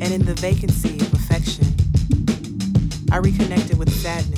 And in the vacancy of affection, I reconnected with sadness.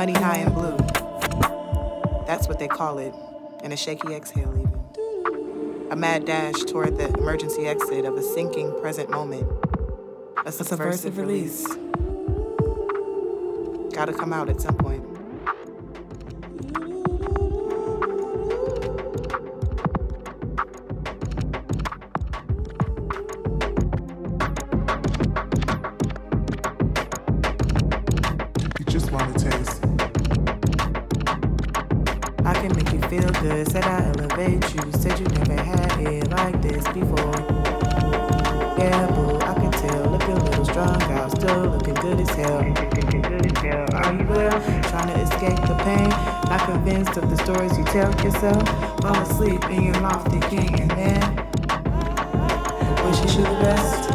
Honey high and blue. That's what they call it, and a shaky exhale, even. A mad dash toward the emergency exit of a sinking present moment. A subversive, a subversive release. release. Gotta come out at some point. Tell yourself, fall asleep in your lofty king, and then wish you the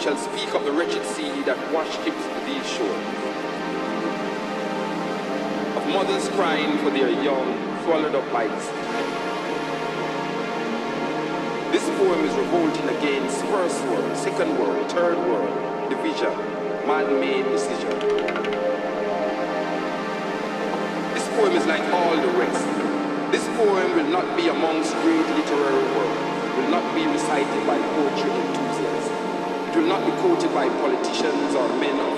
shall speak of the wretched sea that washed ships to these shores. Of mothers crying for their young, swallowed up by the sea. This poem is revolting against first world, second world, third world, division, man-made decision. This poem is like all the rest. This poem will not be amongst great literary work, will not be recited by poetry will not be quoted by politicians or men of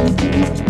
Música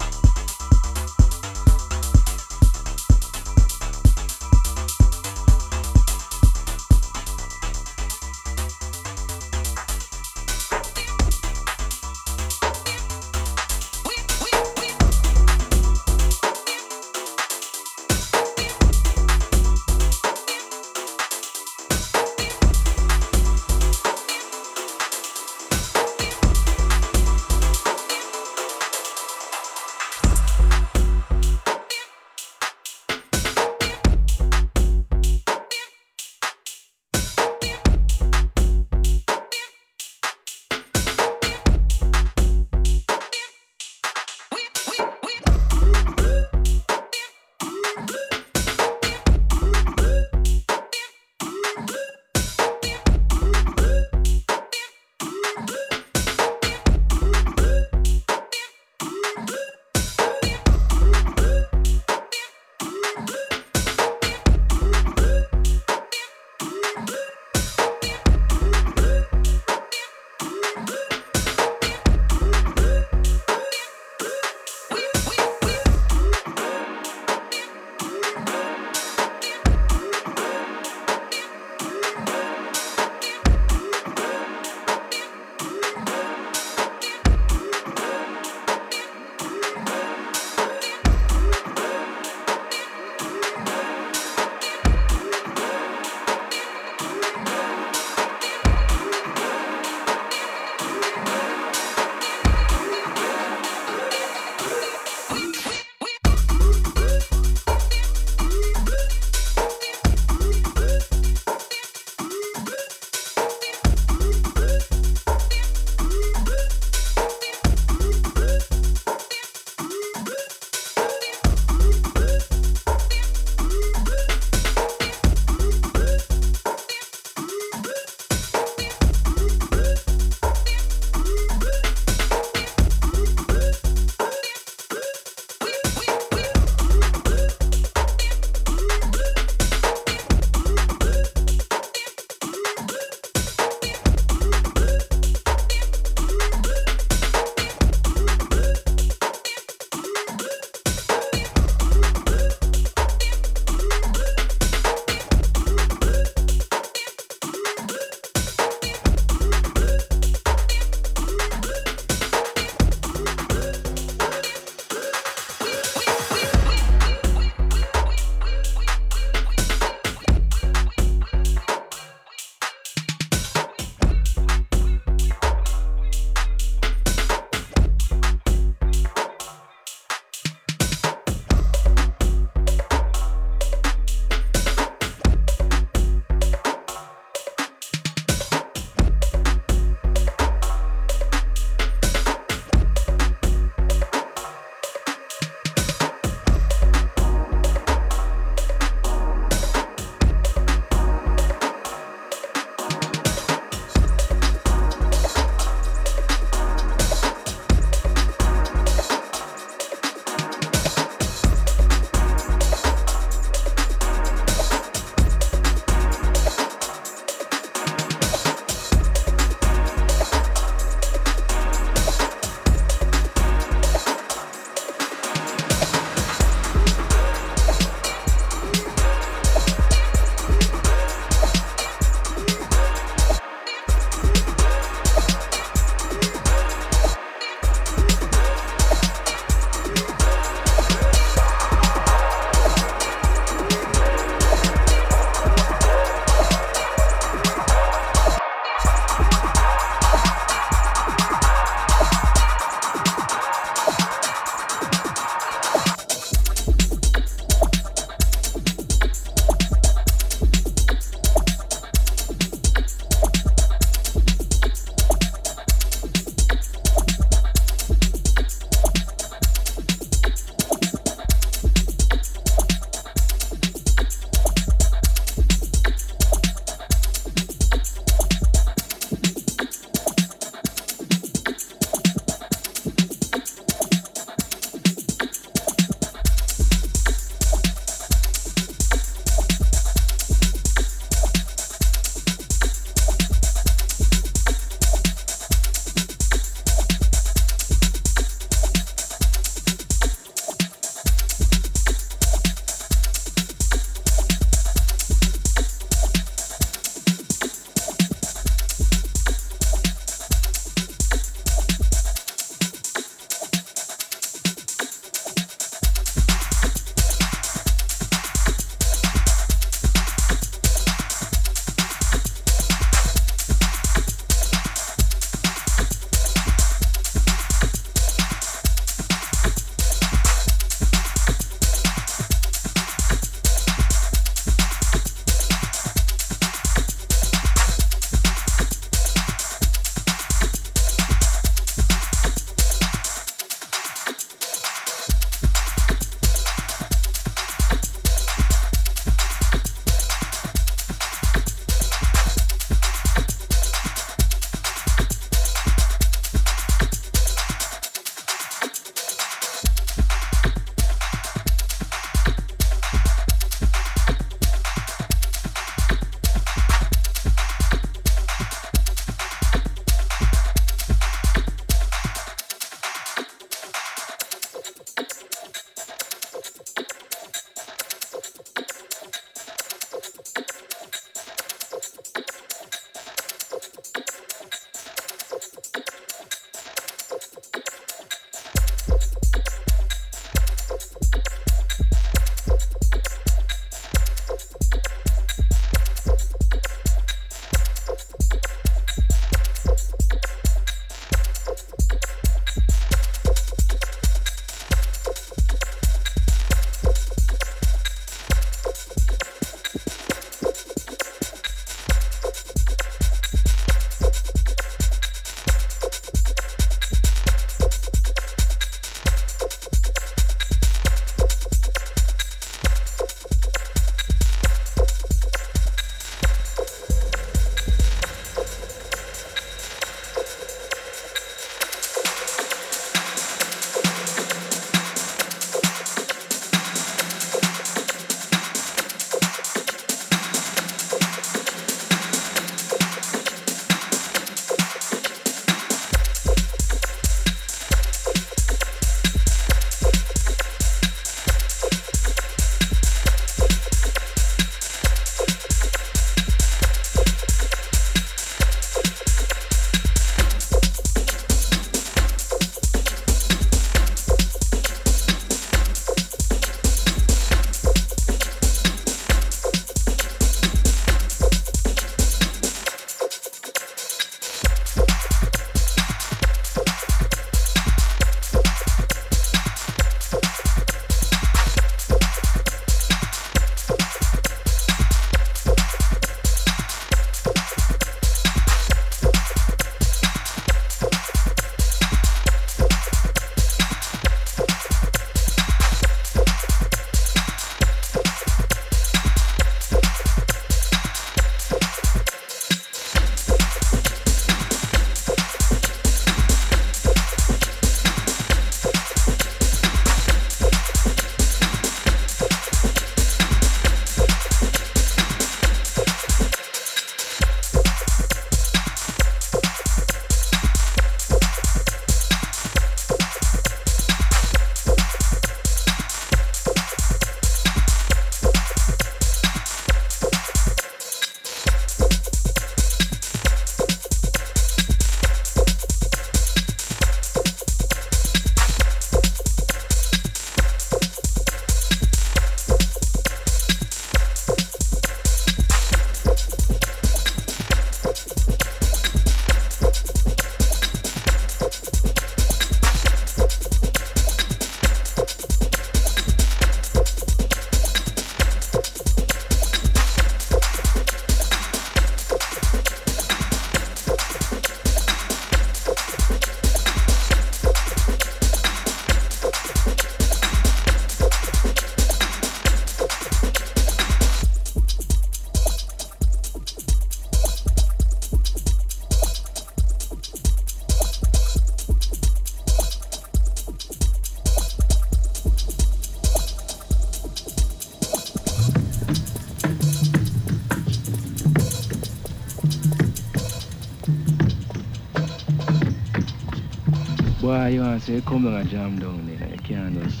Boy, you want to say, come down and jam down there. You can't just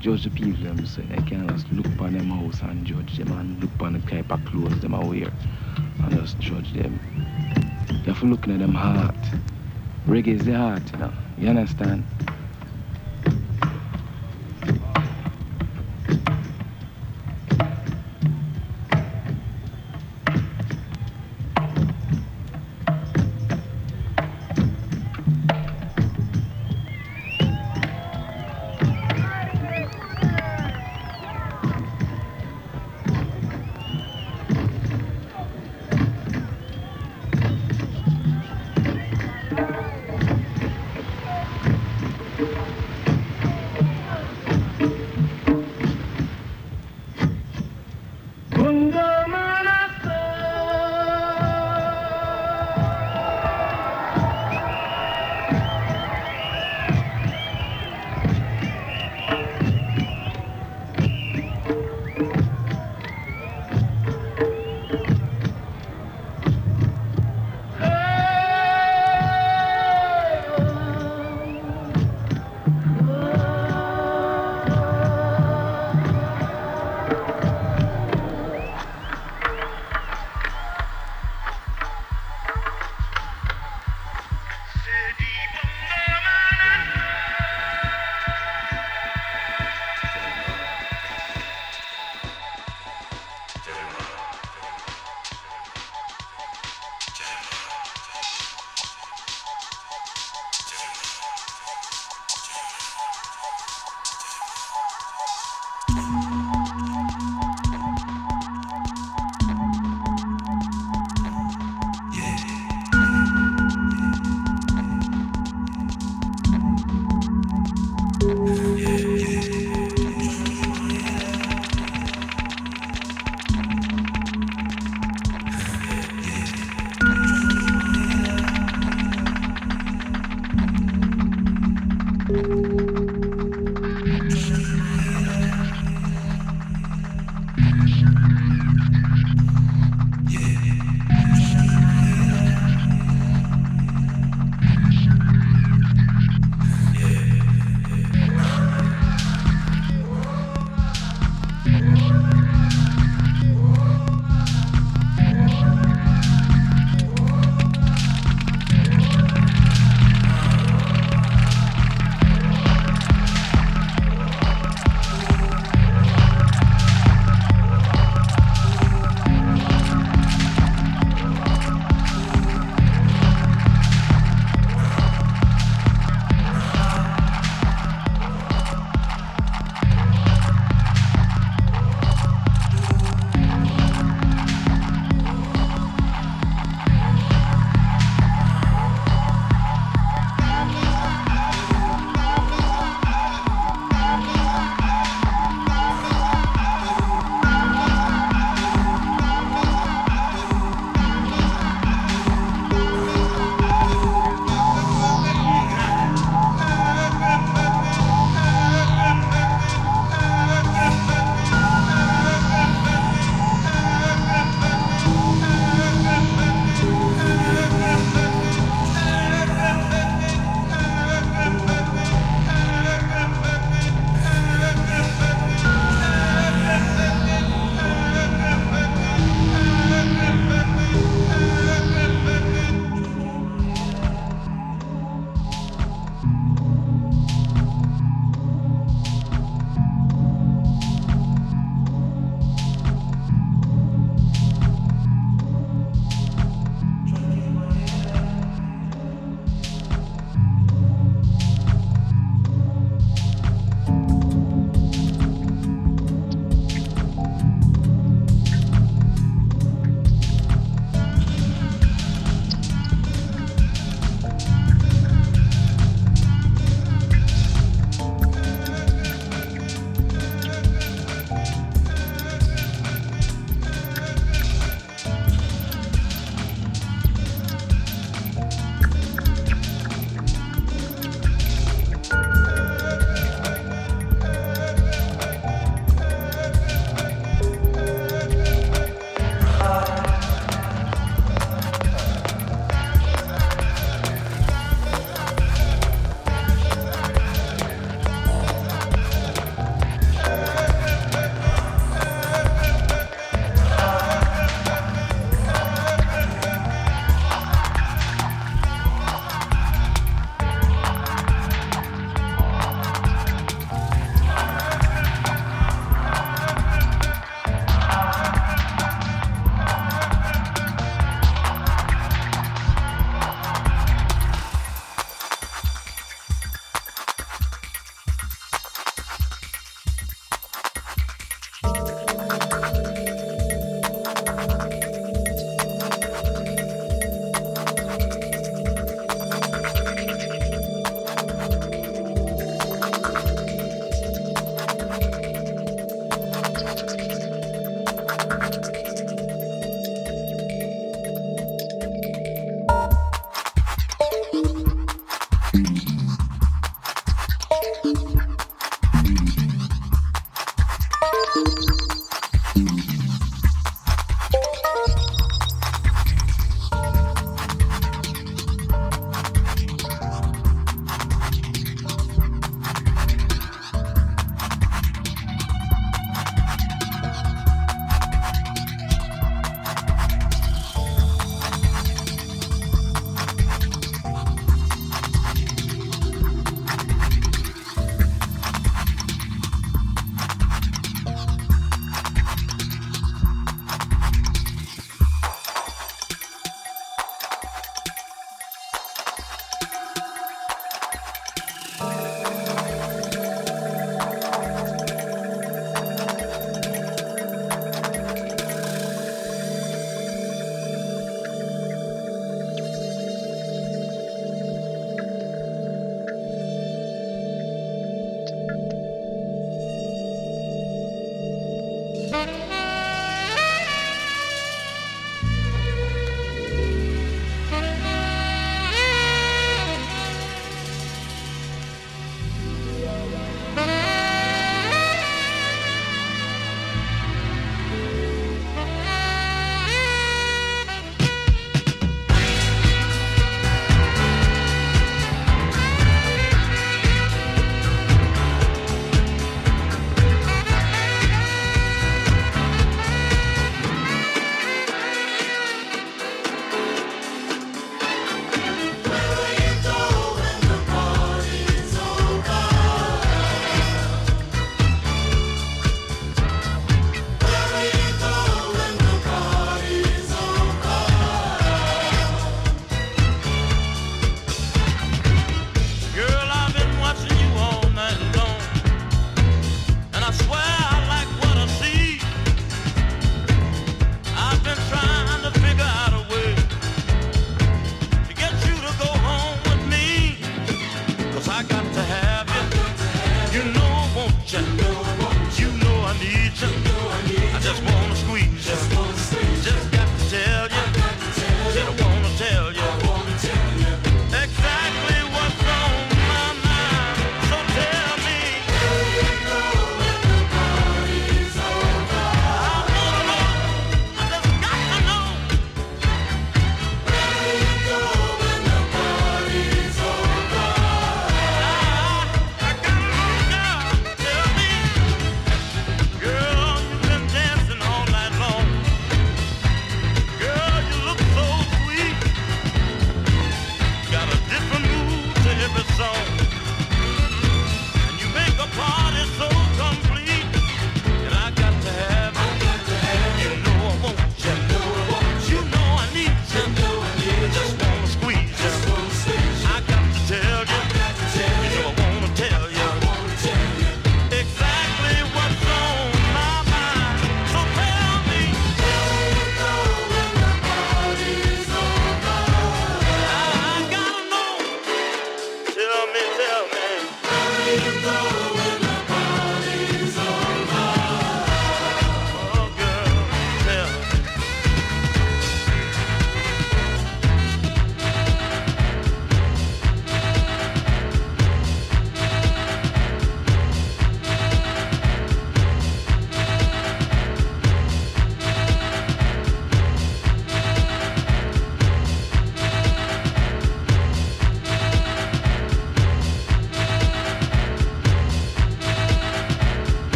judge the people them say. You can't just look upon them house and judge them and look upon the type of clothes them are wear and just judge them. You have to look at them heart. Reggae is the heart, you know. You understand?